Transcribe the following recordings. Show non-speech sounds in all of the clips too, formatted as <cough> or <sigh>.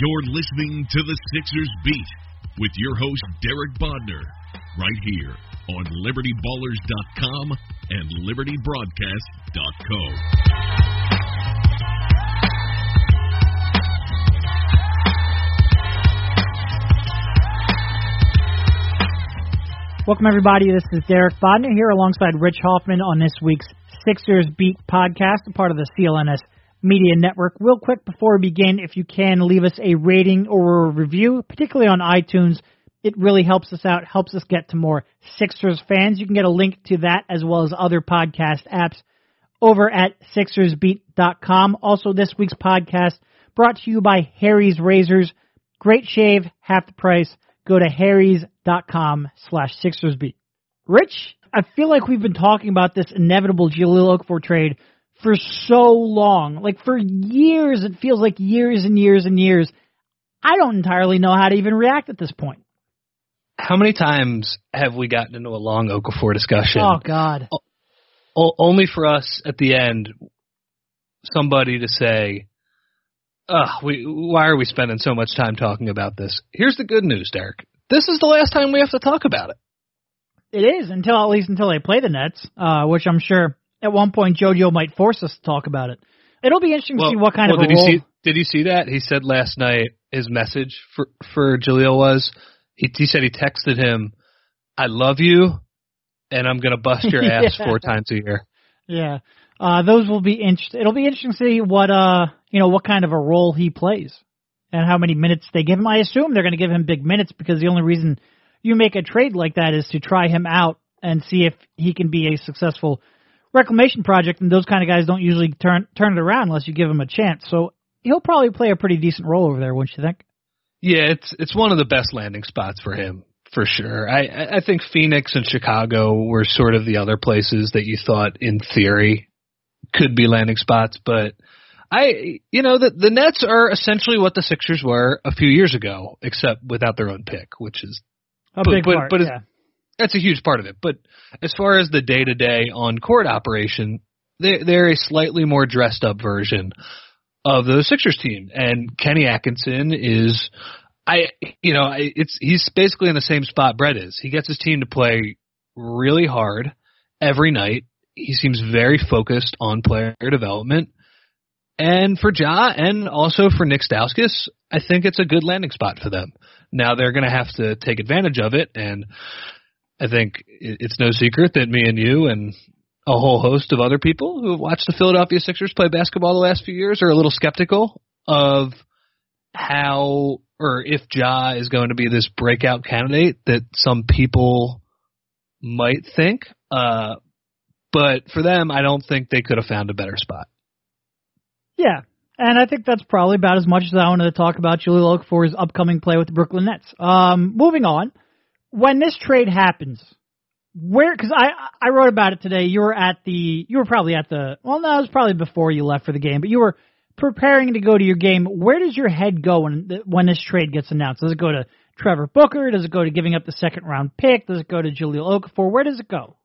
You're listening to the Sixers Beat with your host, Derek Bodner, right here on LibertyBallers.com and LibertyBroadcast.co. Welcome, everybody. This is Derek Bodner here alongside Rich Hoffman on this week's Sixers Beat podcast, a part of the CLNS Media Network. Real quick before we begin, if you can, leave us a rating or a review, particularly on iTunes. It really helps us out, helps us get to more Sixers fans. You can get a link to that as well as other podcast apps over at SixersBeat.com. Also, this week's podcast brought to you by Harry's Razors. Great shave, half the price. Go to harrys.com slash SixersBeat. Rich, I feel like we've been talking about this inevitable Jahlil Okafor trade for so long. Like for years, it feels like years and years and years. I don't entirely know how to even react at this point. How many times have we gotten into a long Okafor discussion? Oh God! O- only for us at the end, somebody to say, "Ugh, we why are we spending so much time talking about this?" Here's the good news, Derek. This is the last time we have to talk about it. It is until at least until they play the Nets, uh, which I'm sure at one point JoJo might force us to talk about it. It'll be interesting well, to see what kind well, of a did role. You see, did you see that? He said last night his message for for Jahlil was he, he said he texted him, "I love you, and I'm gonna bust your <laughs> ass Yeah. four times a year." Yeah, uh, those will be interesting. It'll be interesting to see what uh you know what kind of a role he plays and how many minutes they give him. I assume they're going to give him big minutes because the only reason you make a trade like that is to try him out and see if he can be a successful reclamation project. And those kind of guys don't usually turn turn it around unless you give them a chance. So he'll probably play a pretty decent role over there, wouldn't you think? Yeah, it's it's one of the best landing spots for him for sure. I I think Phoenix and Chicago were sort of the other places that you thought in theory could be landing spots, but I you know the the Nets are essentially what the Sixers were a few years ago, except without their own pick, which is A But- big but- part. but yeah. That's a huge part of it. But as far as the day to day on court operation, they they're a slightly more dressed up version of the Sixers team. And Kenny Atkinson is I you know, it's he's basically in the same spot Brett is. He gets his team to play really hard every night. He seems very focused on player development. And for Ja and also for Nick Stauskas, I think it's a good landing spot for them. Now they're going to have to take advantage of it, and I think it's no secret that me and you and a whole host of other people who have watched the Philadelphia Sixers play basketball the last few years are a little skeptical of how or if Ja is going to be this breakout candidate that some people might think. Uh, but for them, I don't think they could have found a better spot. Yeah, and I think that's probably about as much as I wanted to talk about Jahlil Okafor his upcoming play with the Brooklyn Nets. Um, moving on, when this trade happens, where? Because I I wrote about it today. You were at the you were probably at the well, no, it was probably before you left for the game, but you were preparing to go to your game. Where does your head go when when this trade gets announced? Does it go to Trevor Booker? Does it go to giving up the second round pick? Does it go to Jahlil Okafor? Where does it go?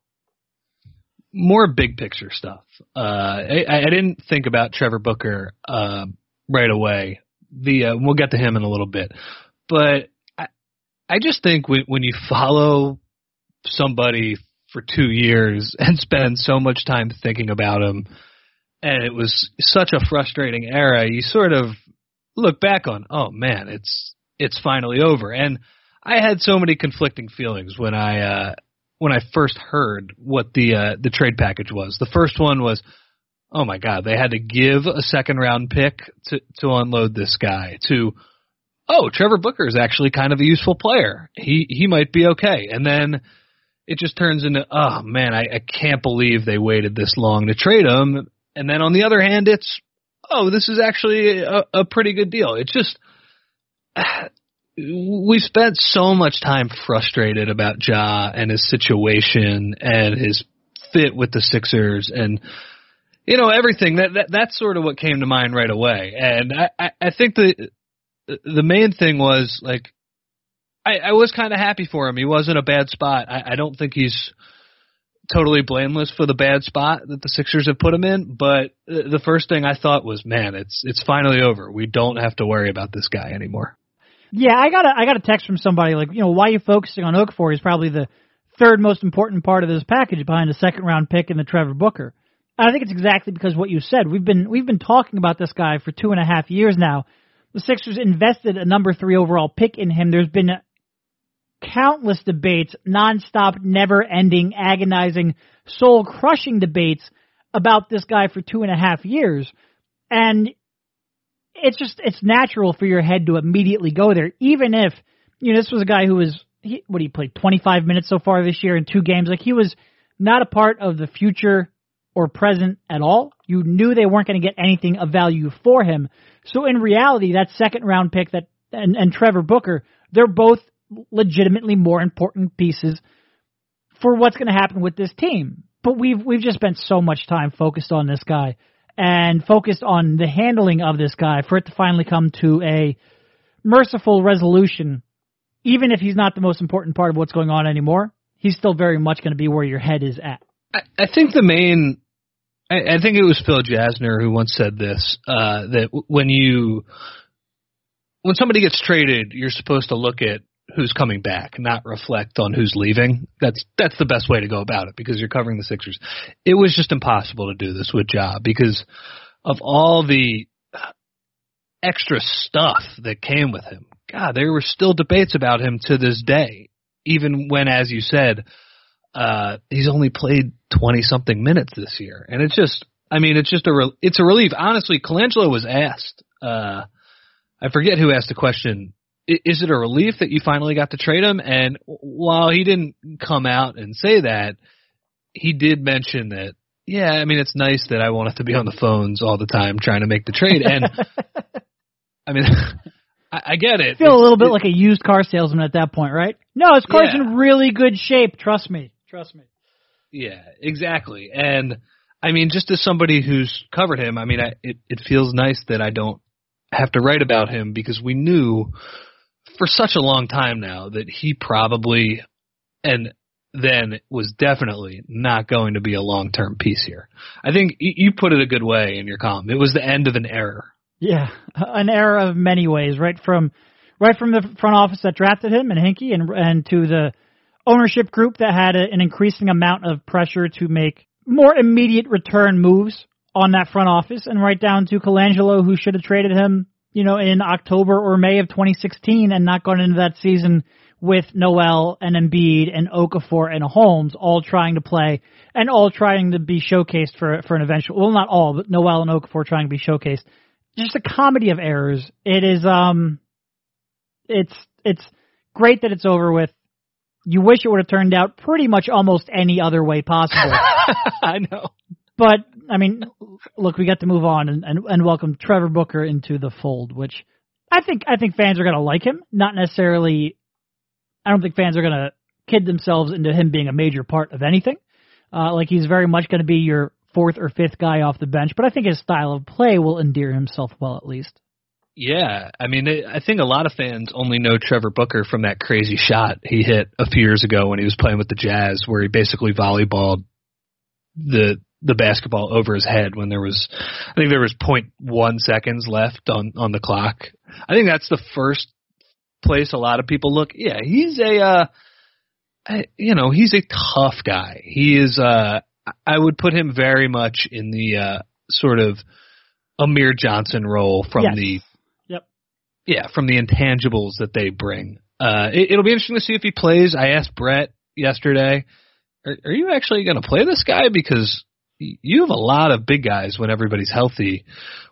more big picture stuff. Uh, I, I didn't think about Trevor Booker uh, right away. The uh, we'll get to him in a little bit, but I, just think when, when you follow somebody for two years <laughs> and spend so much time thinking about him, and it was such a frustrating era, you sort of look back on, oh man, it's it's finally over. And I had so many conflicting feelings when I uh, when I first heard what the uh, the trade package was. The first one was, oh my god, they had to give a second round pick to to unload this guy. To oh, Trevor Booker is actually kind of a useful player. He he might be okay. And then it just turns into oh man, I, I can't believe they waited this long to trade him. And then on the other hand, it's oh, this is actually a, a pretty good deal. It's just <sighs> we spent so much time frustrated about Ja and his situation and his fit with the Sixers and you know everything that, that that's sort of what came to mind right away and I I, I think the the main thing was like I, I was kind of happy for him he wasn't a bad spot I, I don't think he's totally blameless for the bad spot that the Sixers have put him in, but the first thing I thought was, man, it's it's finally over. We don't have to worry about this guy anymore. Yeah, I got a I got a text from somebody like, you know, why are you focusing on Okafor? He's probably the third most important part of this package behind the second round pick and the Trevor Booker. I think it's exactly because what you said. We've been we've been talking about this guy for two and a half years now. The Sixers invested a number three overall pick in him. There's been countless debates, nonstop, never ending, agonizing, soul crushing debates about this guy for two and a half years. And it's just, it's natural for your head to immediately go there, even if, you know, this was a guy who was, he, what he played 25 minutes so far this year in two games. Like he was not a part of the future or present at all. You knew they weren't going to get anything of value for him. So in reality, that second round pick that and, and Trevor Booker, they're both legitimately more important pieces for what's going to happen with this team. But we've we've just spent so much time focused on this guy and focused on the handling of this guy for it to finally come to a merciful resolution. Even if he's not the most important part of what's going on anymore, he's still very much going to be where your head is at. I, I think the main, I, I think it was Phil Jasner who once said this uh, that when you when somebody gets traded, you're supposed to look at who's coming back, not reflect on who's leaving. That's that's the best way to go about it because you're covering the Sixers. It was just impossible to do this with Ja because of all the extra stuff that came with him. God, there were still debates about him to this day, even when, as you said, uh, he's only played twenty something minutes this year, and it's just, I mean, it's just a re- it's a relief. Honestly, Colangelo was asked. Uh, I forget who asked the question is it a relief that you finally got to trade him? And while he didn't come out and say that, he did mention that. Yeah, I mean it's nice that I won't have to be on the phones all the time trying to make the trade. And <laughs> I mean, <laughs> I, I get it. I Feel it's, a little bit it, like a used car salesman at that point, right? No, his car's yeah. in really good shape. Trust me. Trust me. Yeah, exactly. And I mean, just as somebody who's covered him, I mean, I, it it feels nice that I don't have to write about him because we knew for such a long time now that he probably and then was definitely not going to be a long term piece here. I think you put it a good way in your column. It was the end of an era. Yeah, an era of many ways, right from right from the front office that drafted him and Hinkie, and and to the ownership group that had a, an increasing amount of pressure to make more immediate return moves on that front office, and right down to Colangelo, who should have traded him you know, in October or May of 2016 and not gone into that season with Noel and Embiid and Okafor and Holmes all trying to play and all trying to be showcased for for an eventual well not all but Noel and Okafor trying to be showcased. Just a comedy of errors. It is um it's it's great that it's over with. You wish it would have turned out pretty much almost any other way possible. <laughs> I know. But I mean, look, we got to move on and, and, and welcome Trevor Booker into the fold, which I think I think fans are going to like him. Not necessarily. I don't think fans are going to kid themselves into him being a major part of anything. Uh, like he's very much going to be your fourth or fifth guy off the bench, but I think his style of play will endear himself well at least. Yeah, I mean, I think a lot of fans only know Trevor Booker from that crazy shot he hit a few years ago when he was playing with the Jazz, where he basically volleyballed the the basketball over his head when there was I think there was point one seconds left on on the clock. I think that's the first place a lot of people look. Yeah, he's a uh you know, he's a tough guy. He is uh I would put him very much in the uh sort of Amir Johnson role from yes. the. Yeah, from the intangibles that they bring. Uh it, it'll be interesting to see if he plays. I asked Brett yesterday, are, are you actually going to play this guy because you have a lot of big guys when everybody's healthy,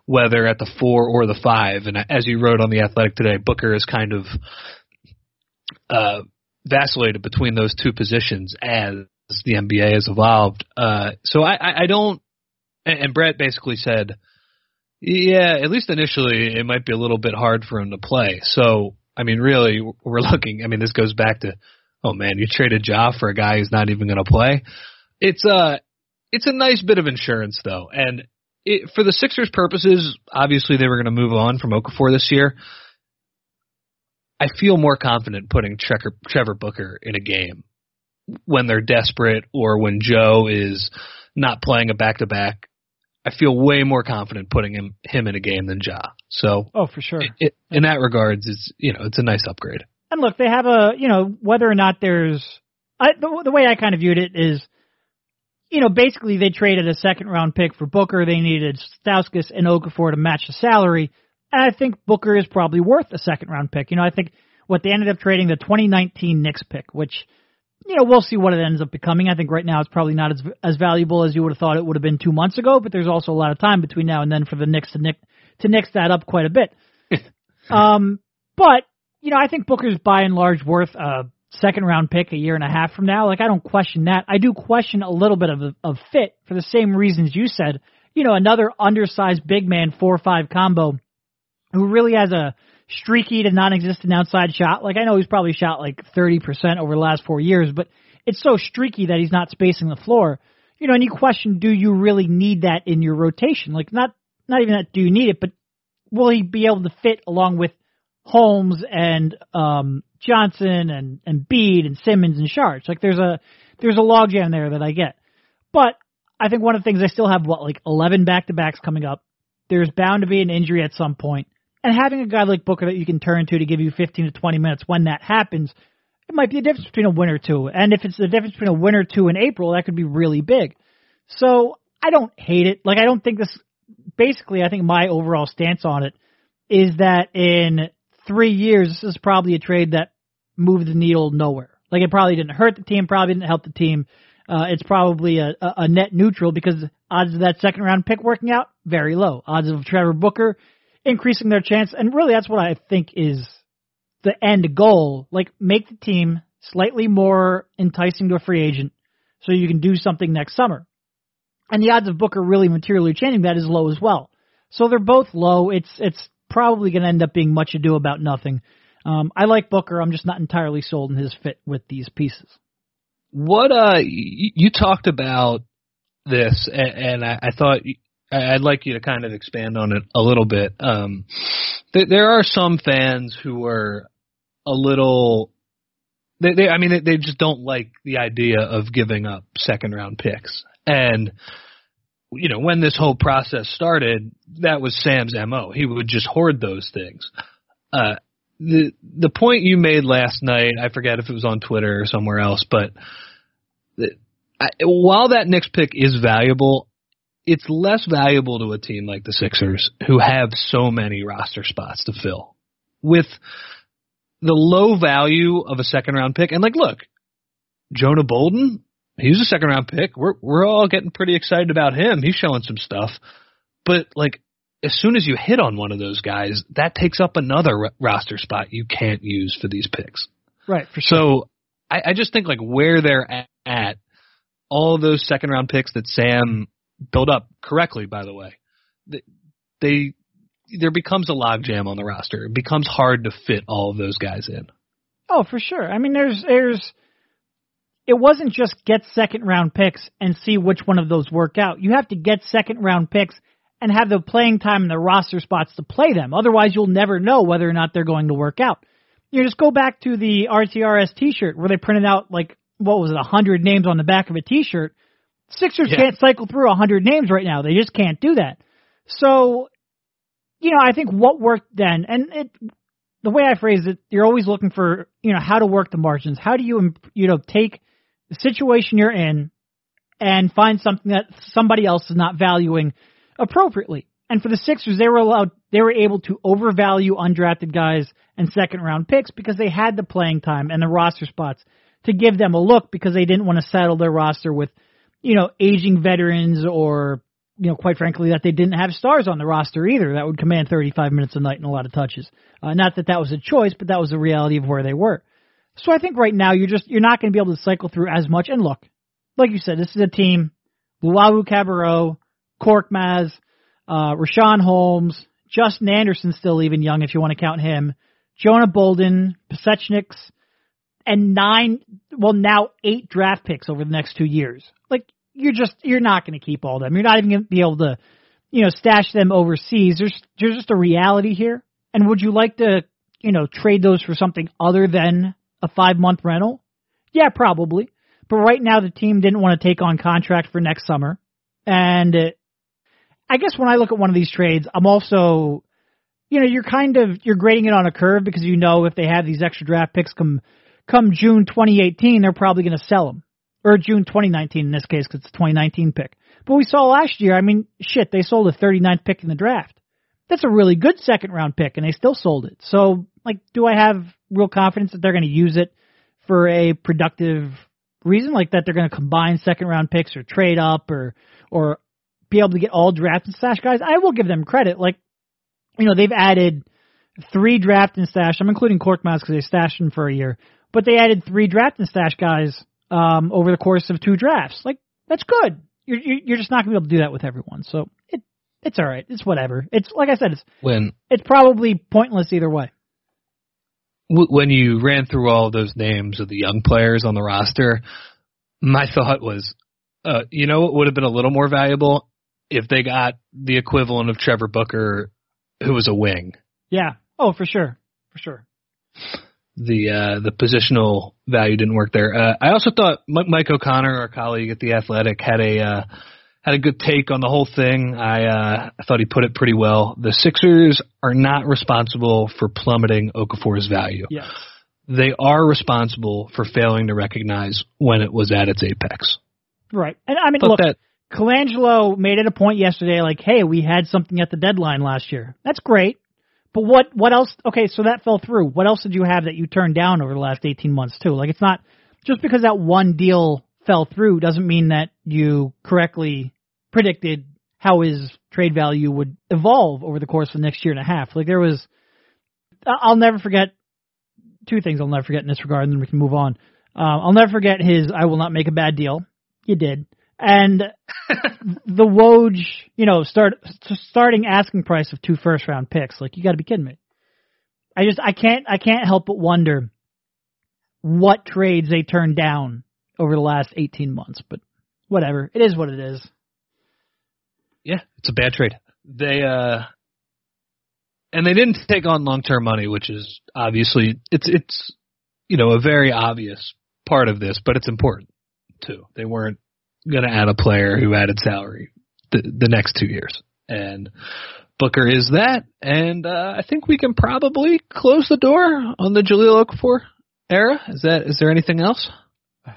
whether at the four or the five. And as you wrote on the Athletic today, Booker is kind of uh, vacillated between those two positions as the NBA has evolved. Uh, so I, I don't. And Brett basically said, yeah, at least initially it might be a little bit hard for him to play. So I mean, really, we're looking. I mean, this goes back to, oh man, you traded Ja for a guy who's not even going to play. It's a, it's a nice bit of insurance though, and it, for the Sixers' purposes, obviously they were going to move on from Okafor this year. I feel more confident putting Trevor, Trevor Booker in a game when they're desperate or when Joe is not playing a back to back. I feel way more confident putting him him in a game than Ja. So, oh, for sure. It, it, in that regards, it's you know it's a nice upgrade. And look, they have a you know whether or not there's I, the, the way I kind of viewed it is, you know, basically they traded a second round pick for Booker. They needed Stauskas and Okafor to match the salary, and I think Booker is probably worth a second round pick. You know, I think what they ended up trading the 2019 Knicks pick, which you know, we'll see what it ends up becoming. I think right now it's probably not as as valuable as you would have thought it would have been two months ago, but there's also a lot of time between now and then for the Knicks to nick to nix that up quite a bit. <laughs> um, but you know, I think Booker's by and large worth a second round pick a year and a half from now. Like I don't question that. I do question a little bit of of fit for the same reasons you said. You know, another undersized big man four five combo who really has a streaky to non-existent outside shot. Like I know he's probably shot like 30% over the last four years, but it's so streaky that he's not spacing the floor. You know, and you question, do you really need that in your rotation? Like not, not even that do you need it, but will he be able to fit along with Holmes and, um, Johnson and, and Embiid and Simmons and Saric? Like there's a, there's a logjam there that I get. But I think one of the things I still have what, like 11 back to backs coming up. There's bound to be an injury at some point. And having a guy like Booker that you can turn to to give you 15 to 20 minutes when that happens, it might be a difference between a win or two. And if it's the difference between a win or two in April, that could be really big. So I don't hate it. Like I don't think this. Basically, I think my overall stance on it is that in three years, this is probably a trade that moved the needle nowhere. Like it probably didn't hurt the team, probably didn't help the team. Uh, it's probably a, a net neutral because odds of that second round pick working out very low. Odds of Trevor Booker increasing their chance. And really, that's what I think is the end goal. Like, make the team slightly more enticing to a free agent so you can do something next summer. And the odds of Booker really materially changing that is low as well. So they're both low. It's it's probably going to end up being much ado about nothing. Um, I like Booker. I'm just not entirely sold in his fit with these pieces. What uh, you talked about this, and, and I, I thought I'd like you to kind of expand on it a little bit. Um, th- there are some fans who are a little. They, they, I mean, they, just don't like the idea of giving up second round picks. And, you know, when this whole process started, that was Sam's MO. He would just hoard those things. Uh, the, the point you made last night, I forget if it was on Twitter or somewhere else, but the, I, while that Knicks pick is valuable, it's less valuable to a team like the Sixers who have so many roster spots to fill. With the low value of a second round pick, and like, look, Jonah Bolden, he's a second round pick. We're we're all getting pretty excited about him. He's showing some stuff, but like, as soon as you hit on one of those guys, that takes up another r- roster spot you can't use for these picks. Right. For sure. So I, I just think like where they're at, at all those second round picks that Sam built up correctly, by the way. They, they there becomes a logjam on the roster. It becomes hard to fit all of those guys in. Oh, for sure. I mean, there's there's it wasn't just get second round picks and see which one of those work out. You have to get second round picks and have the playing time and the roster spots to play them. Otherwise, you'll never know whether or not they're going to work out. You just go back to the RTRS T-shirt where they printed out like what was it, a hundred names on the back of a T-shirt Sixers yeah. can't cycle through a hundred names right now. They just can't do that. So, you know, I think what worked then, and it, the way I phrase it, you're always looking for, you know, how to work the margins. How do you, you know, take the situation you're in and find something that somebody else is not valuing appropriately. And for the Sixers, they were allowed, they were able to overvalue undrafted guys and second round picks because they had the playing time and the roster spots to give them a look because they didn't want to settle their roster with you know, aging veterans or, you know, quite frankly, that they didn't have stars on the roster either that would command 35 minutes a night and a lot of touches. Uh, not that that was a choice, but that was the reality of where they were. So I think right now you're just you're not going to be able to cycle through as much. And look, like you said, this is a team: Luwawu-Cabarrot, Korkmaz, uh, Richaun Holmes, Justin Anderson, still even young if you want to count him, Jonah Bolden, Pasecniks, and nine, well now eight draft picks over the next two years. You're just you're not going to keep all of them. You're not even going to be able to, you know, stash them overseas. There's there's just a reality here. And would you like to, you know, trade those for something other than a five month rental? Yeah, probably. But right now, the team didn't want to take on contract for next summer, and uh, I guess when I look at one of these trades, I'm also, you know, you're kind of you're grading it on a curve because you know if they have these extra draft picks come come June 2018, they're probably going to sell them, or June 2019 in this case because it's a 2019 pick. But we saw last year, I mean, shit, they sold a 39th pick in the draft. That's a really good second round pick, and they still sold it. So, like, do I have real confidence that they're going to use it for a productive reason, like that they're going to combine second round picks or trade up or or be able to get all draft and stash guys? I will give them credit. Like, you know, they've added three draft and stash. I'm including Korkmaz because they stashed him for a year, but they added three draft and stash guys um, over the course of two drafts. Like, that's good you're you're just not gonna be able to do that with everyone. So it it's all right. It's whatever. It's like I said. It's when it's probably pointless either way. When you ran through all of those names of the young players on the roster, my thought was, uh, you know, what would have been a little more valuable if they got the equivalent of Trevor Booker, who was a wing. Yeah. Oh, for sure. For sure the uh, the positional value didn't work there. Uh, I also thought Mike O'Connor, our colleague at the Athletic, had a uh, had a good take on the whole thing. I uh, I thought he put it pretty well. The Sixers are not responsible for plummeting Okafor's value. Yes. They are responsible for failing to recognize when it was at its apex. Right. And I mean, look, that, Colangelo made it a point yesterday, like, hey, we had something at the deadline last year. That's great. But what what else? Okay, so that fell through. What else did you have that you turned down over the last 18 months too? Like it's not just because that one deal fell through doesn't mean that you correctly predicted how his trade value would evolve over the course of the next year and a half. Like there was, I'll never forget two things. I'll never forget in this regard, and then we can move on. Uh, I'll never forget his "I will not make a bad deal." You did, and the Woj, you know, start starting asking price of two first round picks. Like you got to be kidding me. I just I can't I can't help but wonder what trades they turned down over the last 18 months, but whatever. It is what it is. Yeah, it's a bad trade. They uh and they didn't take on long-term money, which is obviously it's it's you know, a very obvious part of this, but it's important too. They weren't going to add a player who added salary the, the next two years. And Booker is that. And uh, I think we can probably close the door on the Jahlil Okafor era. Is that is there anything else? <sighs>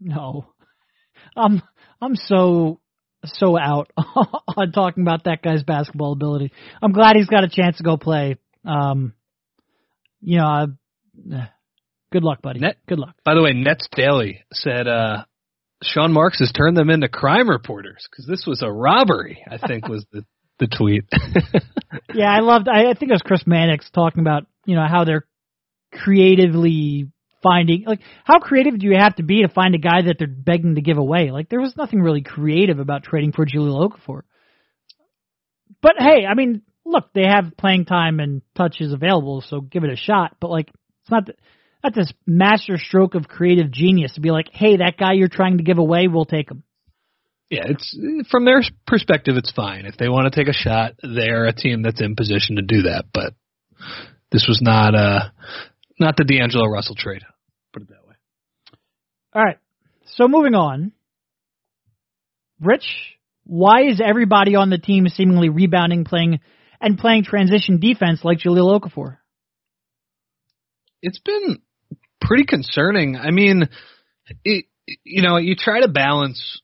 No. I'm I'm so so out <laughs> on talking about that guy's basketball ability. I'm glad he's got a chance to go play. Um, you know, uh, <sighs> good luck, buddy. Net, good luck. By the way, Nets Daily said uh, Sean Marks has turned them into crime reporters because this was a robbery. I think was the the tweet. <laughs> yeah, I loved. I, I think it was Chris Mannix talking about you know how they're creatively finding like how creative do you have to be to find a guy that they're begging to give away? Like there was nothing really creative about trading for Jahlil Okafor. But hey, I mean, look, they have playing time and touches available, so give it a shot. But like, it's not. That's this master stroke of creative genius to be like, hey, that guy you're trying to give away, we'll take him. Yeah, it's from their perspective, it's fine. If they want to take a shot, they're a team that's in position to do that. But this was not uh not the D'Angelo Russell trade. Put it that way. All right. So moving on. Rich, why is everybody on the team seemingly rebounding, playing and playing transition defense like Jahlil Okafor? It's been pretty concerning. I mean, it, you know, you try to balance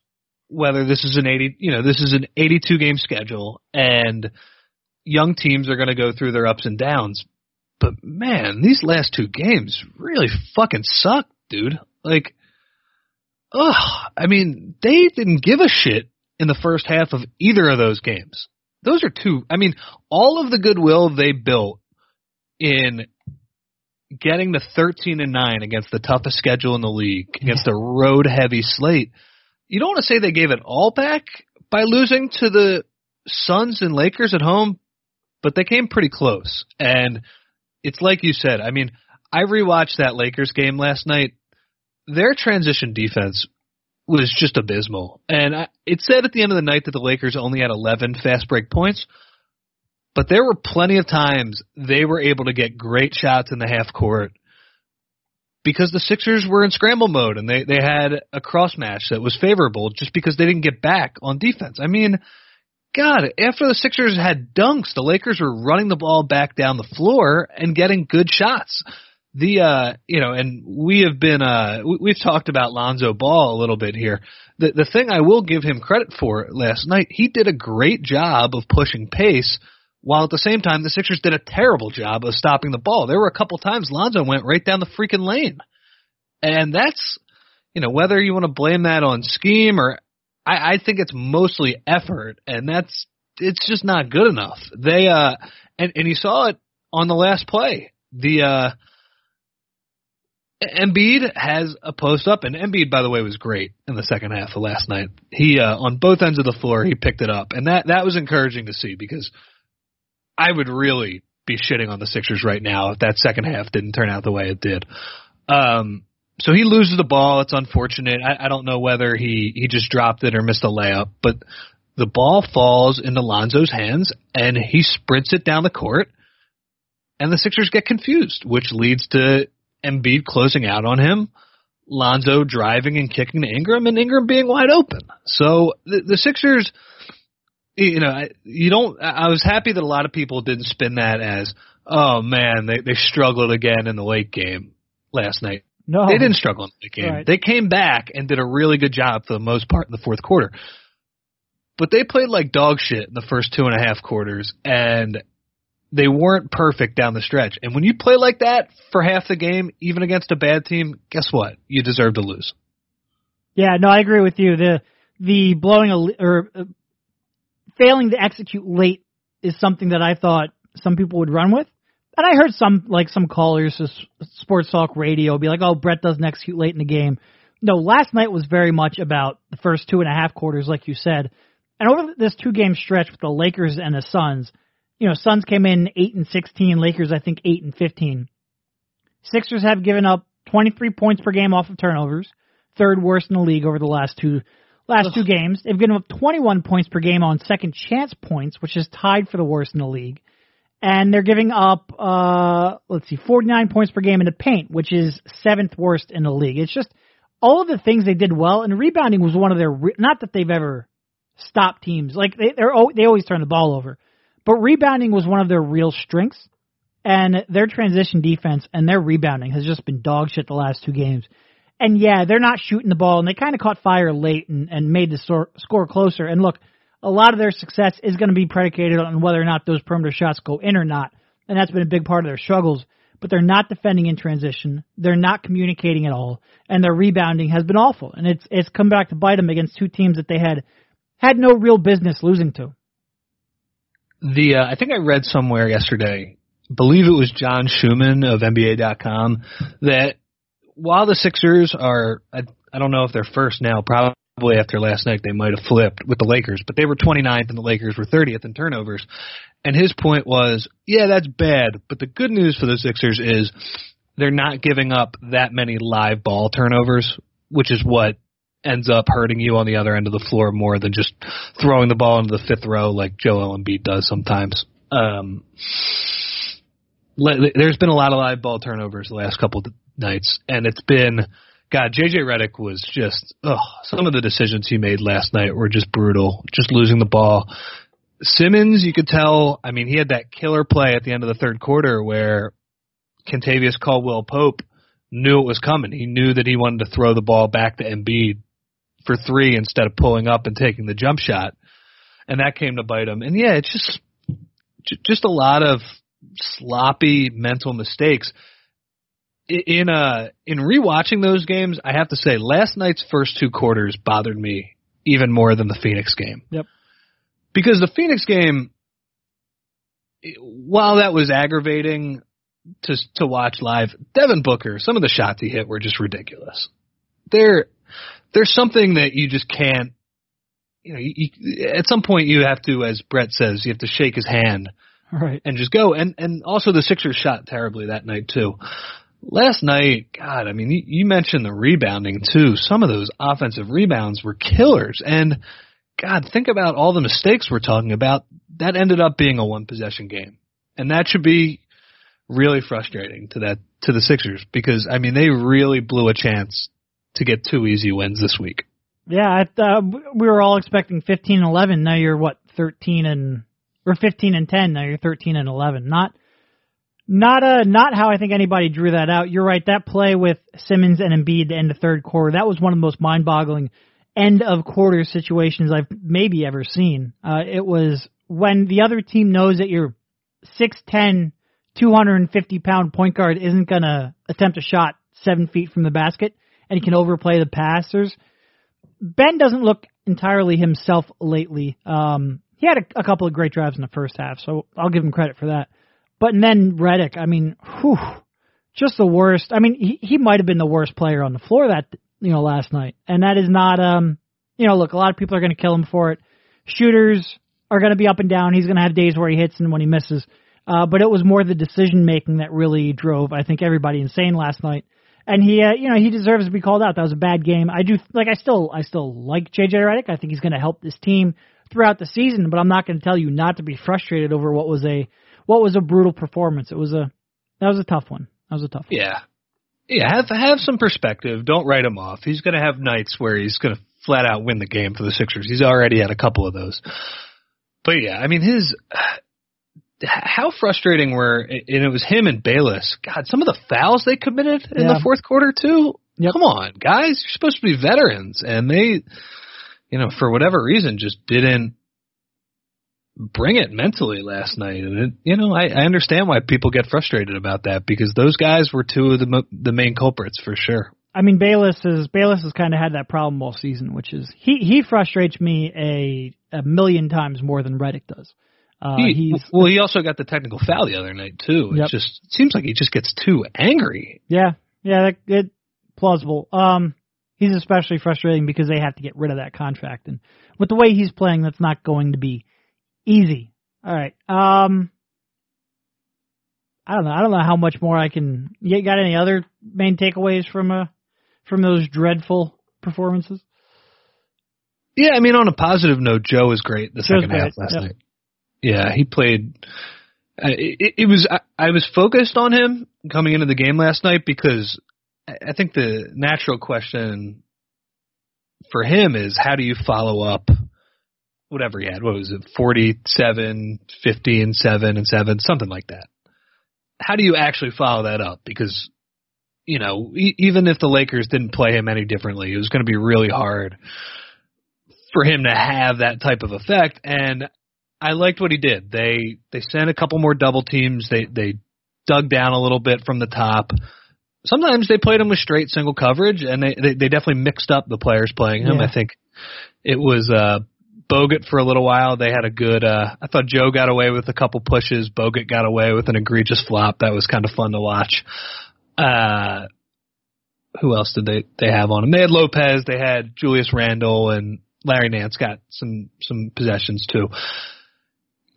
whether this is an 80, you know, this is an 82 game schedule and young teams are going to go through their ups and downs. But man, these last two games really fucking suck, dude. Like, ugh, I mean, they didn't give a shit in the first half of either of those games. Those are two, I mean, all of the goodwill they built in getting to 13 and 9 against the toughest schedule in the league, against a road heavy slate, you don't want to say they gave it all back by losing to the Suns and Lakers at home, but they came pretty close. And it's like you said, I mean, I rewatched that Lakers game last night. Their transition defense was just abysmal. And I, it said at the end of the night that the Lakers only had 11 fast break points. But there were plenty of times they were able to get great shots in the half court because the Sixers were in scramble mode and they they had a cross match that was favorable just because they didn't get back on defense. I mean, God, after the Sixers had dunks, the Lakers were running the ball back down the floor and getting good shots. The uh, you know, and we have been uh, we've talked about Lonzo Ball a little bit here. The the thing I will give him credit for last night, he did a great job of pushing pace while at the same time the Sixers did a terrible job of stopping the ball. There were a couple times Lonzo went right down the freaking lane. And that's you know, whether you want to blame that on scheme or I, I think it's mostly effort and that's it's just not good enough. They uh and, and you saw it on the last play. The uh Embiid has a post up, and Embiid, by the way, was great in the second half of last night. He uh, on both ends of the floor, he picked it up, and that that was encouraging to see because I would really be shitting on the Sixers right now if that second half didn't turn out the way it did. Um, so he loses the ball. It's unfortunate. I, I don't know whether he he just dropped it or missed a layup, but the ball falls into Lonzo's hands and he sprints it down the court, and the Sixers get confused, which leads to Embiid closing out on him. Lonzo driving and kicking to Ingram, and Ingram being wide open. So the, the Sixers you know, you don't. I was happy that a lot of people didn't spin that as, oh man, they they struggled again in the late game last night. No, they didn't struggle in the game. Right. They came back and did a really good job for the most part in the fourth quarter. But they played like dog shit in the first two and a half quarters, and they weren't perfect down the stretch. And when you play like that for half the game, even against a bad team, guess what? You deserve to lose. Yeah, no, I agree with you. The the blowing a or uh, failing to execute late is something that I thought some people would run with. And I heard some, like some callers, to sports talk radio, be like, "Oh, Brett doesn't execute late in the game." No, last night was very much about the first two and a half quarters, like you said. And over this two game stretch with the Lakers and the Suns, you know, Suns came in eight and sixteen, Lakers I think eight and fifteen. Sixers have given up twenty three points per game off of turnovers, third worst in the league over the last two last two games. They've given up 21 points per game on second chance points, which is tied for the worst in the league. And they're giving up, uh, let's see, 49 points per game in the paint, which is seventh worst in the league. It's just all of the things they did well, and rebounding was one of their, re- not that they've ever stopped teams, like they, they're, they always turn the ball over, but rebounding was one of their real strengths. And their transition defense and their rebounding has just been dog shit the last two games. And yeah, they're not shooting the ball, and they kind of caught fire late and, and made the score, score closer. And look, a lot of their success is going to be predicated on whether or not those perimeter shots go in or not, and that's been a big part of their struggles. But they're not defending in transition. They're not communicating at all, and their rebounding has been awful. And it's it's come back to bite them against two teams that they had had no real business losing to. The uh, I think I read somewhere yesterday, believe it was John Schuhmann of NBA.com, that while the Sixers are, I, I don't know if they're first now, probably after last night they might have flipped with the Lakers, but they were 29th and the Lakers were 30th in turnovers. And his point was, yeah, that's bad, but the good news for the Sixers is they're not giving up that many live ball turnovers, which is what ends up hurting you on the other end of the floor more than just throwing the ball into the fifth row like Joel Embiid does sometimes. Um, there's been a lot of live ball turnovers the last couple nights, and it's been God. JJ Redick was just oh, some of the decisions he made last night were just brutal. Just losing the ball. Simmons, you could tell. I mean, he had that killer play at the end of the third quarter where Kentavious Caldwell Pope knew it was coming. He knew that he wanted to throw the ball back to Embiid for three instead of pulling up and taking the jump shot, and that came to bite him. And yeah, it's just just a lot of sloppy mental mistakes in uh in rewatching those games, I have to say last night's first two quarters bothered me even more than the Phoenix game. Yep. Because the Phoenix game while that was aggravating to to watch live, Devin Booker, some of the shots he hit were just ridiculous. There there's something that you just can't you know, you, you, at some point you have to as Brett says, you have to shake his hand right and just go and and also the Sixers shot terribly that night too last night, God, I mean, you, you mentioned the rebounding too. Some of those offensive rebounds were killers. And God, think about all the mistakes we're talking about. That ended up being a one possession game. And that should be really frustrating to that to the Sixers because I mean they really blew a chance to get two easy wins this week. Yeah, I, uh, we were all expecting 15 and 11. Now you're what 13 and or 15 and 10. Now you're 13 and 11. Not not uh not how I think anybody drew that out. You're right. That play with Simmons and Embiid to end the third quarter that was one of the most mind-boggling end of quarter situations I've maybe ever seen. Uh, it was when the other team knows that your 6'10", 250 pound point guard isn't gonna attempt a shot seven feet from the basket and he can overplay the passers. Ben doesn't look entirely himself lately. Um, he had a, a couple of great drives in the first half, so I'll give him credit for that. But then Redick, I mean, whew, just the worst. I mean, he he might have been the worst player on the floor that you know last night, and that is not um you know look a lot of people are going to kill him for it. Shooters are going to be up and down. He's going to have days where he hits and when he misses. Uh, but it was more the decision making that really drove I think everybody insane last night. And he, uh, you know, he deserves to be called out. That was a bad game. I do like. I still, I still like JJ Redick. I think he's going to help this team throughout the season. But I'm not going to tell you not to be frustrated over what was a what was a brutal performance. It was a that was a tough one. That was a tough one. Yeah. Yeah, have have some perspective. Don't write him off. He's going to have nights where he's going to flat out win the game for the Sixers. He's already had a couple of those. But yeah, I mean his how frustrating were and it was him and Bayless. God, some of the fouls they committed in Yeah. the fourth quarter too. Yep. Come on, guys, you're supposed to be veterans and they you know, for whatever reason just didn't bring it mentally last night and it, you know, I, I understand why people get frustrated about that because those guys were two of the mo- the main culprits for sure. I mean, Bayless is Bayless has kind of had that problem all season, which is he he frustrates me a a million times more than Redick does. Uh, He, he's well, he also got the technical foul the other night too. It Yep. just it seems like he just gets too angry. yeah yeah that, it plausible. Um, he's especially frustrating because they have to get rid of that contract, and with the way he's playing, that's not going to be easy. All right. Um, I don't know. I don't know how much more I can. You got any other main takeaways from uh from those dreadful performances? Yeah, I mean, on a positive note, Joe was great the Joe's second half last yep. night. Yeah, he played. Uh, it, it was I, I was focused on him coming into the game last night because I think the natural question for him is how do you follow up whatever he had? What was it? 47, 15, 7 and 7, something like that. How do you actually follow that up? Because you know, e- even if the Lakers didn't play him any differently, it was going to be really hard for him to have that type of effect. And I liked what he did. They they sent a couple more double teams. They they dug down a little bit from the top. Sometimes they played him with straight single coverage, and they they, they definitely mixed up the players playing him. Yeah. I think it was uh Bogut for a little while. They had a good. uh I thought Joe got away with a couple pushes. Bogut got away with an egregious flop. That was kind of fun to watch. Uh who else did they they have on him? They had Lopez, they had Julius Randle, and Larry Nance got some some possessions too.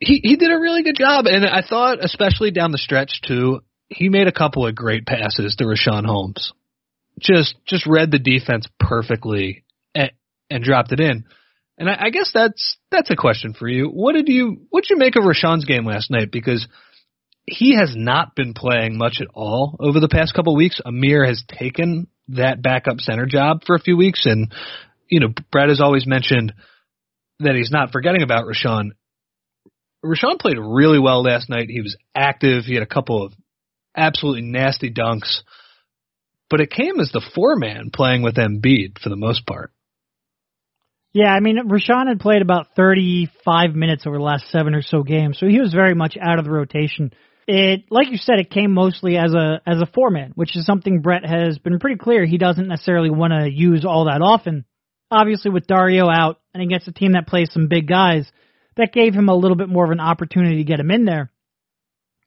He he did a really good job, and I thought especially down the stretch too. He made a couple of great passes to Richaun Holmes. Just just read the defense perfectly and, and dropped it in. And I, I guess that's that's a question for you. What did you what did you make of Richaun's game last night? Because he has not been playing much at all over the past couple of weeks. Amir has taken that backup center job for a few weeks, and you know Brad has always mentioned that he's not forgetting about Richaun. Richaun played really well last night. He was active. He had a couple of absolutely nasty dunks, but it came as the four man playing with Embiid for the most part. Yeah, I mean, Richaun had played about 35 minutes over the last seven or so games, so he was very much out of the rotation. It, like you said, it came mostly as a as a four man, which is something Brett has been pretty clear he doesn't necessarily want to use all that often. Obviously, with Dario out and against a team that plays some big guys, that gave him a little bit more of an opportunity to get him in there.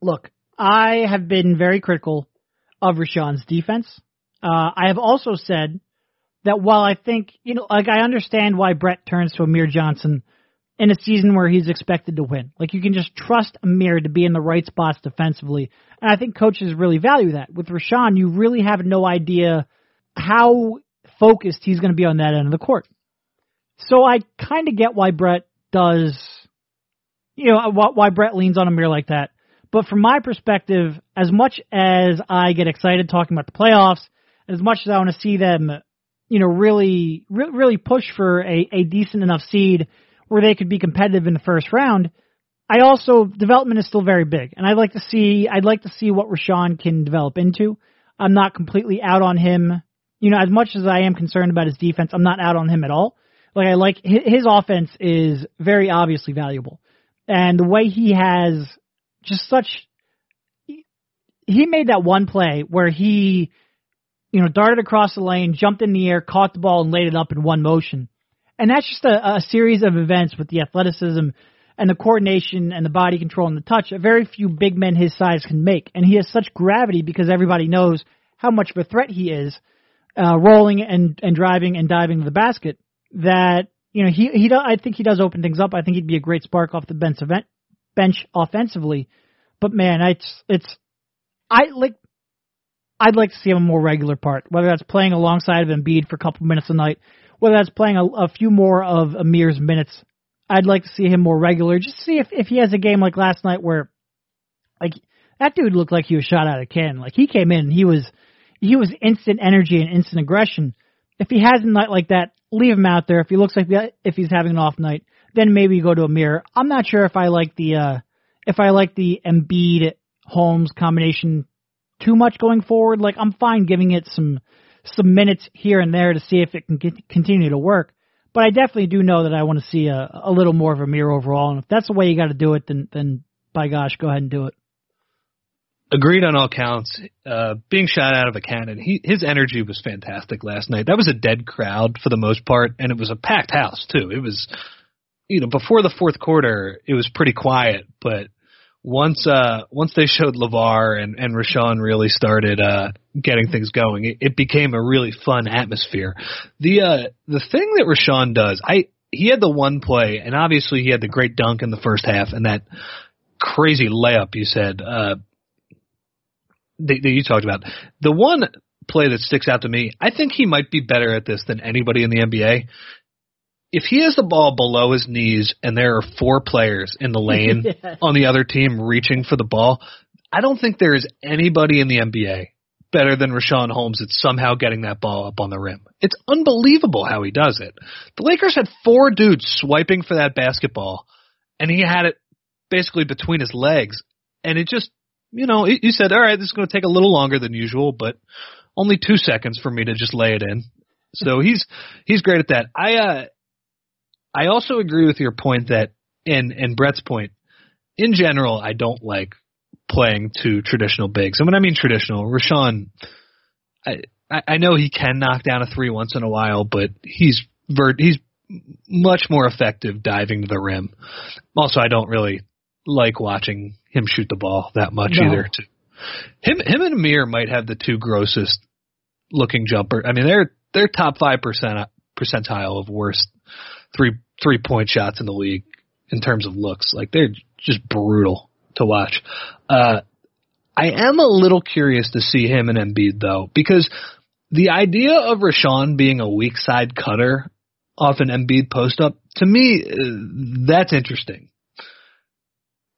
Look, I have been very critical of Richaun's defense. Uh, I have also said that while I think, you know, like I understand why Brett turns to Amir Johnson in a season where he's expected to win. Like you can just trust Amir to be in the right spots defensively. And I think coaches really value that. With Richaun, you really have no idea how focused he's going to be on that end of the court. So I kind of get why Brett does, you know, why, Brett leans on Amir like that. But from my perspective, as much as I get excited talking about the playoffs, as much as I want to see them, you know, really, re- really push for a, a decent enough seed where they could be competitive in the first round, I also development is still very big, and I'd like to see I'd like to see what Richaun can develop into. I'm not completely out on him. You know, as much as I am concerned about his defense, I'm not out on him at all. Like I like his offense is very obviously valuable, and the way he has just such he made that one play where he you know darted across the lane, jumped in the air, caught the ball, and laid it up in one motion. And that's just a, a series of events with the athleticism and the coordination and the body control and the touch that very few big men his size can make. And he has such gravity because everybody knows how much of a threat he is, uh, rolling and and driving and diving to the basket. That you know he he does, I think he does open things up. I think he'd be a great spark off the bench event, bench offensively. But man, it's it's I like I'd like to see him a more regular part, whether that's playing alongside of Embiid for a couple minutes a night, whether that's playing a, a few more of Amir's minutes I'd like to see him more regular. Just see if if he has a game like last night where, like that dude looked like he was shot out of cannon. Like he came in, he was he was instant energy and instant aggression. If he has a night like that, leave him out there. If he looks like if he's having an off night, then maybe go to Amir. I'm not sure if I like the uh if I like the Embiid Holmes combination too much going forward. Like I'm fine giving it some some minutes here and there to see if it can get, continue to work. But I definitely do know that I want to see a, a little more of Amir overall, and if that's the way you got to do it, then then by gosh, go ahead and do it. Agreed on all counts. Uh, being shot out of a cannon, he, his energy was fantastic last night. That was a dead crowd for the most part, and it was a packed house too. It was, you know, before the fourth quarter, it was pretty quiet, but once uh once they showed Lavar and and Richaun really started uh getting things going, it, it became a really fun atmosphere. The uh the thing that Richaun does, I he had the one play, and obviously he had the great dunk in the first half, and that crazy layup you said uh that, that you talked about. The one play that sticks out to me, I think he might be better at this than anybody in the NBA if he has the ball below his knees and there are four players in the <laughs> lane yeah. on the other team reaching for the ball, I don't think there is anybody in the NBA better than Richaun Holmes at somehow getting that ball up on the rim. It's unbelievable how he does it. The Lakers had four dudes swiping for that basketball, and he had it basically between his legs, and it just, you know, you said, all right, this is going to take a little longer than usual, but only two seconds for me to just lay it in. So he's he's great at that. I uh I also agree with your point that, and and Brett's point, in general, I don't like playing to traditional bigs. And when I mean traditional, Richaun, I I know he can knock down a three once in a while, but he's vert he's much more effective diving to the rim. Also, I don't really like watching him shoot the ball that much no. either. Too. Him him and Amir might have the two grossest looking jumper. I mean, they're they're top five percent percentile of worst three three point shots in the league in terms of looks. Like they're just brutal to watch. Uh, I am a little curious to see him and Embiid though, because the idea of Richaun being a weak side cutter off an Embiid post up, to me, uh, that's interesting.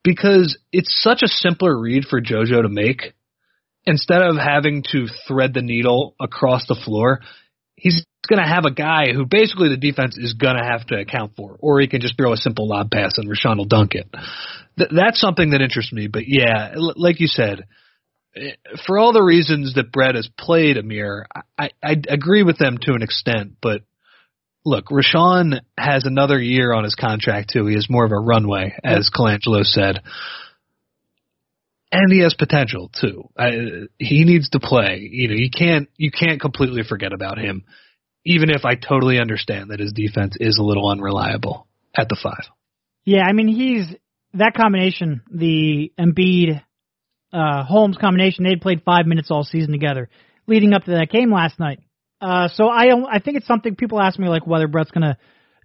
Because it's such a simpler read for JoJo to make. Instead of having to thread the needle across the floor, he's going to have a guy who basically the defense is going to have to account for, or he can just throw a simple lob pass and Richaun will dunk it. Th- that's something that interests me. But yeah, l- like you said, eh, for all the reasons that Brett has played Amir, I, I agree with them to an extent. But look, Richaun has another year on his contract too. He has more of a runway, as Colangelo said. And he has potential too. I, he needs to play. You know, you can't you can't completely forget about him even if I totally understand that his defense is a little unreliable at the five. Yeah, I mean he's that combination, the Embiid uh, Holmes combination. They'd played five minutes all season together, leading up to that game last night. Uh, so I I think it's something people ask me like whether Brett's gonna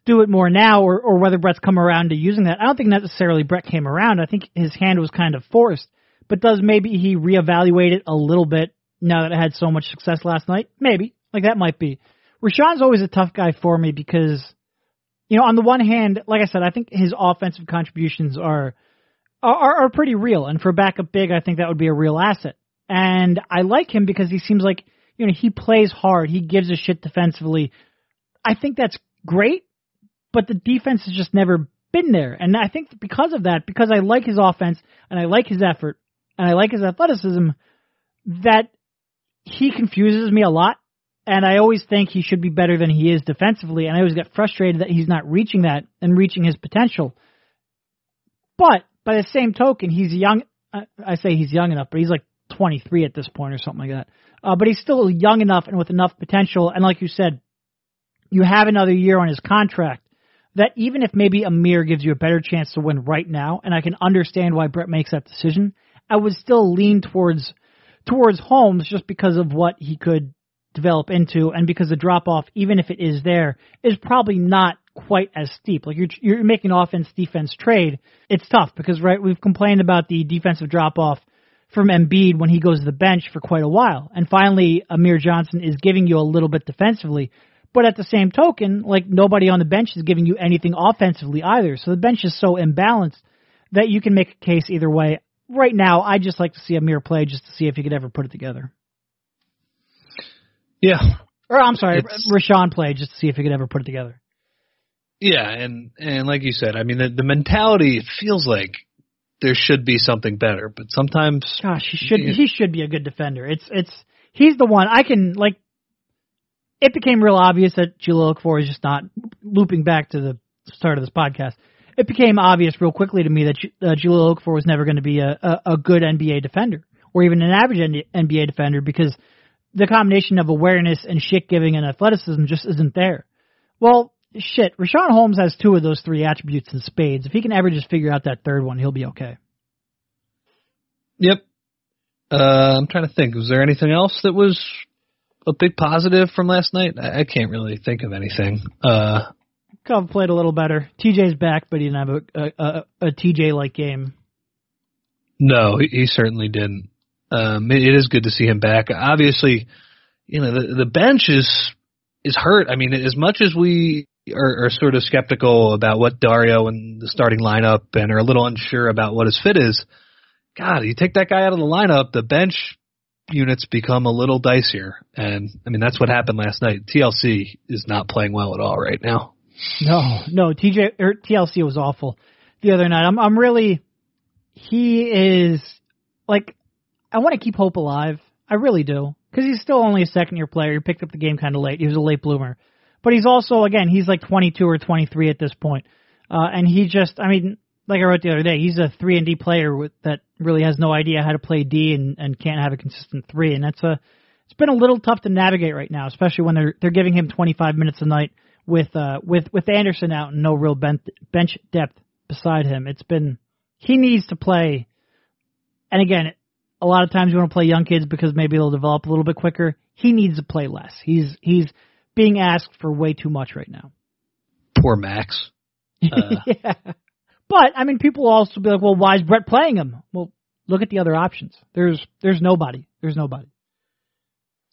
do it more now or or whether Brett's come around to using that. I don't think necessarily Brett came around. I think his hand was kind of forced. But does maybe he reevaluate it a little bit now that it had so much success last night? Maybe. Like that might be. Richaun's always a tough guy for me because, you know, on the one hand, like I said, I think his offensive contributions are are, are pretty real. And for backup big, I think that would be a real asset. And I like him because he seems like you know he plays hard. He gives a shit defensively. I think that's great, but the defense has just never been there. And I think because of that, because I like his offense and I like his effort and I like his athleticism, that he confuses me a lot. And I always think he should be better than he is defensively. And I always get frustrated that he's not reaching that and reaching his potential. But by the same token, he's young. I say he's young enough, but he's like 23 at this point or something like that. Uh, but he's still young enough and with enough potential. And like you said, you have another year on his contract that even if maybe Amir gives you a better chance to win right now, and I can understand why Brett makes that decision, I would still lean towards towards Holmes just because of what he could develop into, and because the drop off, even if it is there, is probably not quite as steep. Like you're you're making offense defense trade, it's tough because right we've complained about the defensive drop off from Embiid when he goes to the bench for quite a while, and finally Amir Johnson is giving you a little bit defensively. But at the same token, like nobody on the bench is giving you anything offensively either. So the bench is so imbalanced that you can make a case either way. Right now, I just like to see Amir play just to see if he could ever put it together. Yeah. Or I'm sorry, it's, Richaun play just to see if he could ever put it together. Yeah, and and like you said, I mean the the mentality feels like there should be something better, but sometimes gosh, he should he should be a good defender. It's it's he's the one I can like it became real obvious that Jahlil Okafor is just not looping back to the start of this podcast. It became obvious real quickly to me that uh, Jahlil Okafor was never going to be a, a, a good NBA defender or even an average NBA defender because the combination of awareness and shit giving and athleticism just isn't there. Well, shit, Richaun Holmes has two of those three attributes in spades. If he can ever just figure out that third one, he'll be okay. Yep. Uh, I'm trying to think. Was there anything else that was a big positive from last night? I, I can't really think of anything. Uh, played a little better. TJ's back, but he didn't have a, a, a, a TJ like game. No, he, he certainly didn't. Um, it, is good to see him back. Obviously, you know the the bench is is hurt. I mean, as much as we are, are sort of skeptical about what Dario and the starting lineup and are a little unsure about what his fit is, God, you take that guy out of the lineup, the bench units become a little dicier. And I mean, that's what happened last night. TLC is not playing well at all right now. No, no, TJ or TLC was awful the other night. I'm, I'm really, he is like, I want to keep hope alive. I really do. Cause he's still only a second year player. He picked up the game kind of late. He was a late bloomer. But he's also, again, he's like 22 or 23 at this point. Uh, and he just, I mean, like I wrote the other day, he's a three and D player with, that really has no idea how to play D and, and can't have a consistent three, and that's a it's been a little tough to navigate right now, especially when they're they're giving him 25 minutes a night with uh with with Anderson out and no real bench bench depth beside him. It's been he needs to play, and again, a lot of times you want to play young kids because maybe they'll develop a little bit quicker. He needs to play less. He's he's being asked for way too much right now. Poor Max. <laughs> Uh, yeah. But I mean, people will also be like, "Well, why is Brett playing him?" Well, look at the other options. There's there's nobody. There's nobody.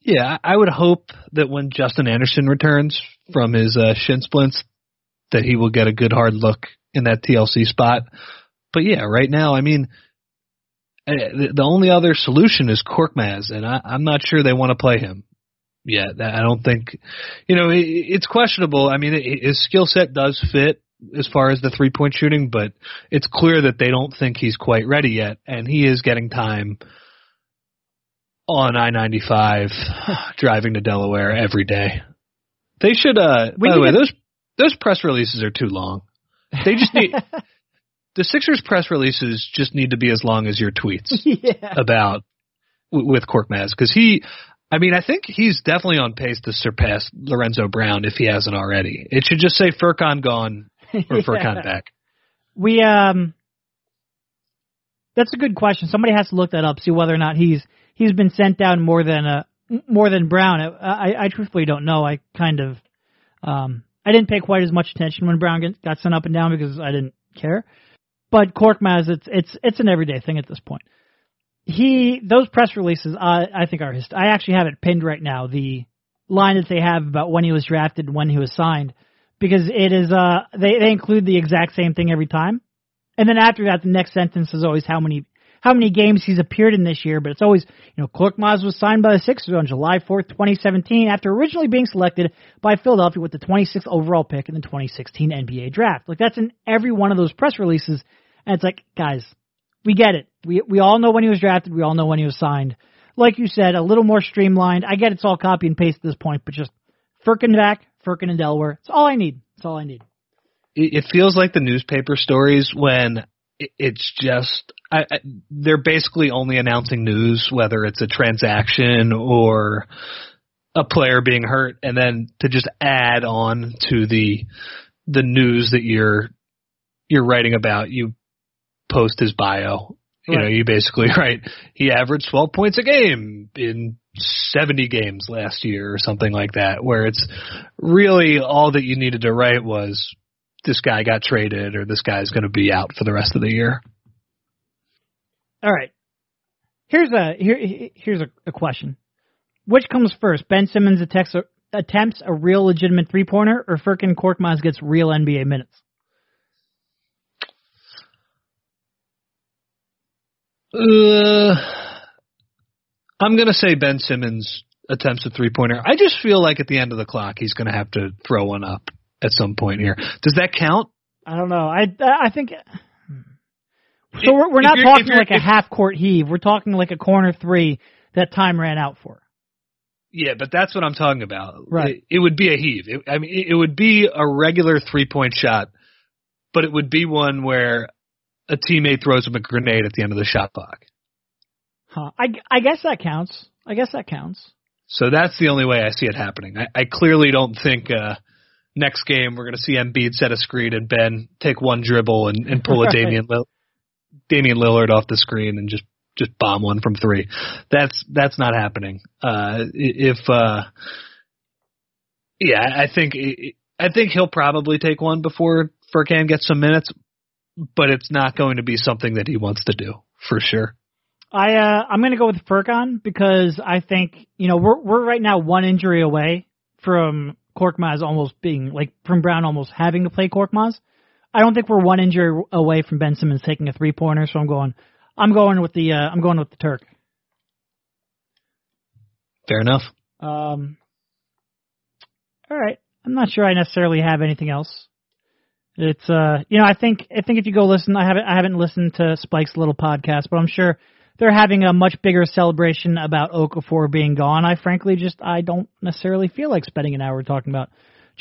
Yeah, I would hope that when Justin Anderson returns from his uh, shin splints, that he will get a good hard look in that TLC spot. But yeah, right now, I mean, the only other solution is Korkmaz, and I, I'm not sure they want to play him yet. I don't think, you know, it's questionable. I mean, his skill set does fit as far as the three point shooting, but it's clear that they don't think he's quite ready yet, and he is getting time on I ninety five <sighs> driving to Delaware every day. They should uh by the way, those those press releases are too long. They just need <laughs> the Sixers press releases just need to be as long as your tweets <laughs> yeah. about with Korkmaz because he I mean, I think he's definitely on pace to surpass Lorenzo Brown if he hasn't already. It should just say Furkan gone or <laughs> yeah. back? We um, that's a good question. Somebody has to look that up, see whether or not he's he's been sent down more than uh more than Brown. I, I, I truthfully don't know. I kind of um I didn't pay quite as much attention when Brown got sent up and down because I didn't care. But Korkmaz, it's it's it's an everyday thing at this point. He those press releases, uh, I think are his. I actually have it pinned right now. The line that they have about when he was drafted and when he was signed because it is uh they they include the exact same thing every time, And then after that, the next sentence is always how many how many games he's appeared in this year, but it's always, you know, Korkmaz was signed by the Sixers on July 4th, 2017, after originally being selected by Philadelphia with the 26th overall pick in the 2016 NBA draft. Like that's in every one of those press releases, and it's like, guys, we get it. We we all know when he was drafted. We all know when he was signed. Like you said, a little more streamlined. I get it's all copy and paste at this point, but just Furkan back, Furkan and Delaware. It's all I need. It's all I need. It feels like the newspaper stories when it's just I, I, they're basically only announcing news, whether it's a transaction or a player being hurt, and then to just add on to the the news that you're you're writing about, you post his bio. You right. know, you basically <laughs> write he averaged 12 points a game in 70 games last year or something like that, where it's really all that you needed to write was this guy got traded or this guy's going to be out for the rest of the year. All right. Here's a here here's a, a question. Which comes first? Ben Simmons attempts a, attempts a real legitimate three pointer, or Furkan Korkmaz gets real NBA minutes? Uh, I'm gonna say Ben Simmons attempts a three pointer. I just feel like at the end of the clock he's gonna have to throw one up at some point here. Does that count? I don't know. I I think so. We're, we're not talking like a half court heave. We're talking like a corner three that time ran out for. Yeah, but that's what I'm talking about. Right. It, it would be a heave. It, I mean, it, it would be a regular three point shot, but it would be one where a teammate throws him a grenade at the end of the shot clock. Huh. I I guess that counts. I guess that counts. So that's the only way I see it happening. I, I clearly don't think uh, next game we're going to see Embiid set a screen and Ben take one dribble and, and pull a <laughs> Damian Lillard, Damian Lillard off the screen and just just bomb one from three. That's that's not happening. Uh, if uh, yeah, I think I think he'll probably take one before Furkan gets some minutes, but it's not going to be something that he wants to do for sure. I uh, I'm going to go with Furkan because I think you know we're we're right now one injury away from Korkmaz almost being like from Brown almost having to play Korkmaz. I don't think we're one injury away from Ben Simmons taking a three pointer, so I'm going I'm going with the uh, I'm going with the Turk. Fair enough. Um all right. I'm not sure I necessarily have anything else. It's uh you know, I think I think if you go listen I haven't I haven't listened to Spike's little podcast, but I'm sure they're having a much bigger celebration about Okafor being gone. I frankly just I don't necessarily feel like spending an hour talking about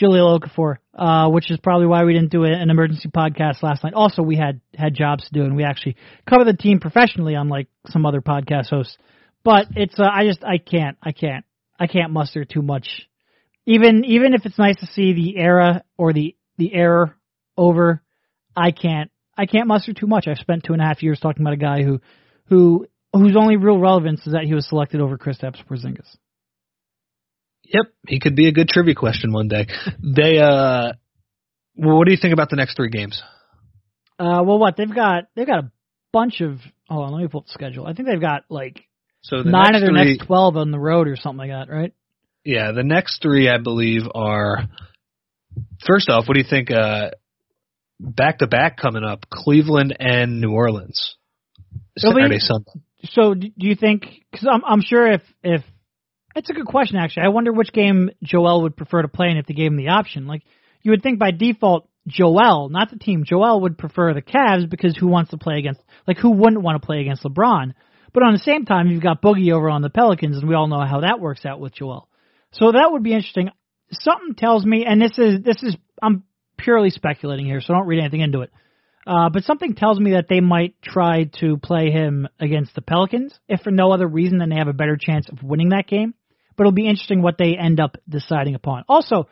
Jahlil Okafor, uh, which is probably why we didn't do an emergency podcast last night. Also, we had had jobs to do, and we actually cover the team professionally, unlike some other podcast hosts. But it's uh, I just I can't I can't I can't muster too much. Even even if it's nice to see the era or the the error over, I can't I can't muster too much. I've spent two and a half years talking about a guy who who whose only real relevance is that he was selected over Kristaps Porzingis. Yep, he could be a good trivia question one day. they uh well, what do you think about the next three games? Uh well what, they've got they've got a bunch of hold on, let me pull up the schedule. I think they've got like so nine of their three, next twelve on the road or something like that, right? Yeah, the next three I believe are first off, what do you think uh back to back coming up, Cleveland and New Orleans. Saturday, Sunday. So, do you think? Because I'm, I'm sure if if it's a good question actually. I wonder which game Joel would prefer to play, and if they gave him the option. Like you would think by default, Joel, not the team, Joel would prefer the Cavs because who wants to play against? Like who wouldn't want to play against LeBron? But on the same time, you've got Boogie over on the Pelicans, and we all know how that works out with Joel. So that would be interesting. Something tells me, and this is this is I'm purely speculating here, so don't read anything into it. Uh, but something tells me that they might try to play him against the Pelicans, if for no other reason than they have a better chance of winning that game. But it'll be interesting what they end up deciding upon. Also,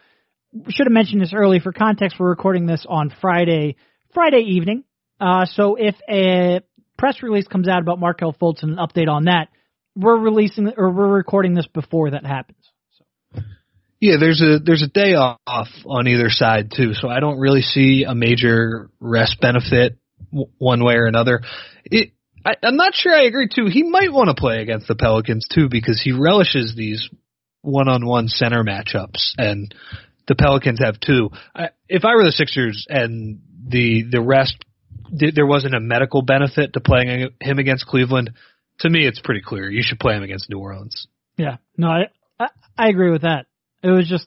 should have mentioned this early for context. We're recording this on Friday, Friday evening. Uh, so if a press release comes out about Markelle Fultz and an update on that, we're releasing or we're recording this before that happens. Yeah, there's a there's a day off on either side too, so I don't really see a major rest benefit w- one way or another. It, I, I'm not sure I agree too. He might want to play against the Pelicans too because he relishes these one-on-one center matchups, and the Pelicans have two. I, if I were the Sixers and the the rest th- there wasn't a medical benefit to playing him against Cleveland, to me it's pretty clear you should play him against New Orleans. Yeah, no, I I, I agree with that. It was just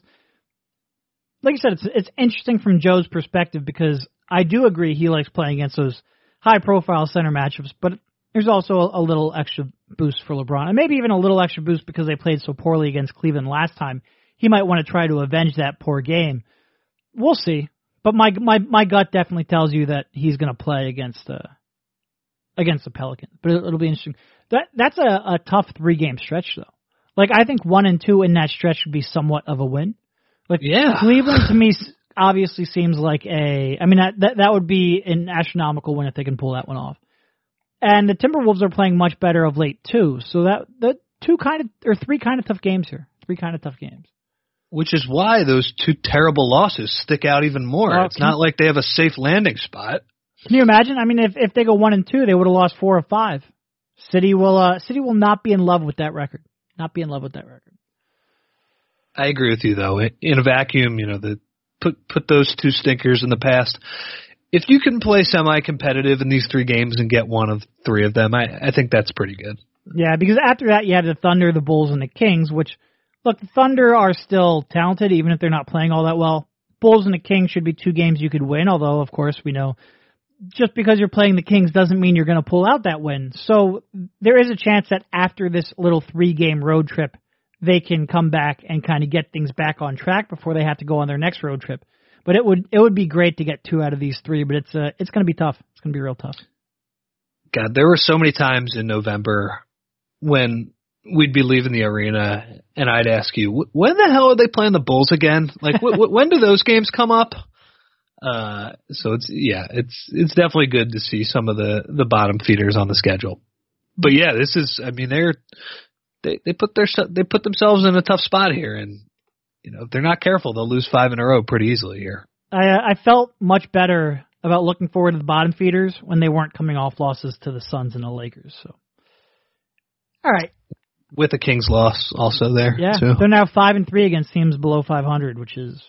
like you said, it's it's interesting from Joe's perspective because I do agree he likes playing against those high profile center matchups, but there's also a, a little extra boost for LeBron, and maybe even a little extra boost because they played so poorly against Cleveland last time. He might want to try to avenge that poor game. We'll see, but my my my gut definitely tells you that he's going to play against uh against the Pelicans. But it, it'll be interesting. That that's a, a tough three game stretch though. Like I think one and two in that stretch would be somewhat of a win. Like Yeah. Cleveland to me obviously seems like a. I mean that, that that would be an astronomical win if they can pull that one off. And the Timberwolves are playing much better of late too. So that the two kind of or three kind of tough games here. Three kind of tough games. Which is why those two terrible losses stick out even more. It's not like they have a safe landing spot. Can you imagine? I mean, if if they go one and two, they would have lost four or five. City will uh City will not be in love with that record. Not be in love with that record. I agree with you though. In a vacuum, you know, the put put those two stinkers in the past. If you can play semi-competitive in these three games and get one of three of them, I, I think that's pretty good. Yeah, because after that you had the Thunder, the Bulls, and the Kings. Which, look, the Thunder are still talented, even if they're not playing all that well. Bulls and the Kings should be two games you could win. Although, of course, we know just because you're playing the Kings doesn't mean you're going to pull out that win. So there is a chance that after this little three-game road trip, they can come back and kind of get things back on track before they have to go on their next road trip. But it would it would be great to get two out of these three, but it's uh, it's going to be tough. It's going to be real tough. God, there were so many times in November when we'd be leaving the arena and I'd ask you, when the hell are they playing the Bulls again? Like, wh- wh- when do those games come up? Uh, so it's yeah, it's it's definitely good to see some of the the bottom feeders on the schedule. But yeah, this is I mean they're they they put their they put themselves in a tough spot here, and you know if they're not careful, they'll lose five in a row pretty easily here. I uh, I felt much better about looking forward to the bottom feeders when they weren't coming off losses to the Suns and the Lakers. So, all right, With a Kings loss also there, yeah, too. they're now five and three against teams below 500, which is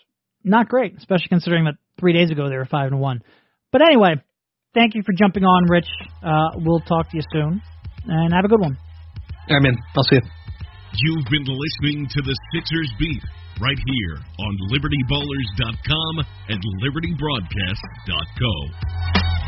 not great, especially considering that three days ago they were five and one. But anyway, thank you for jumping on, Rich. Uh, we'll talk to you soon, and have a good one. I mean, I'll see you. You've been listening to the Sixers Beat right here on LibertyBallers.com and LibertyBroadcast.co.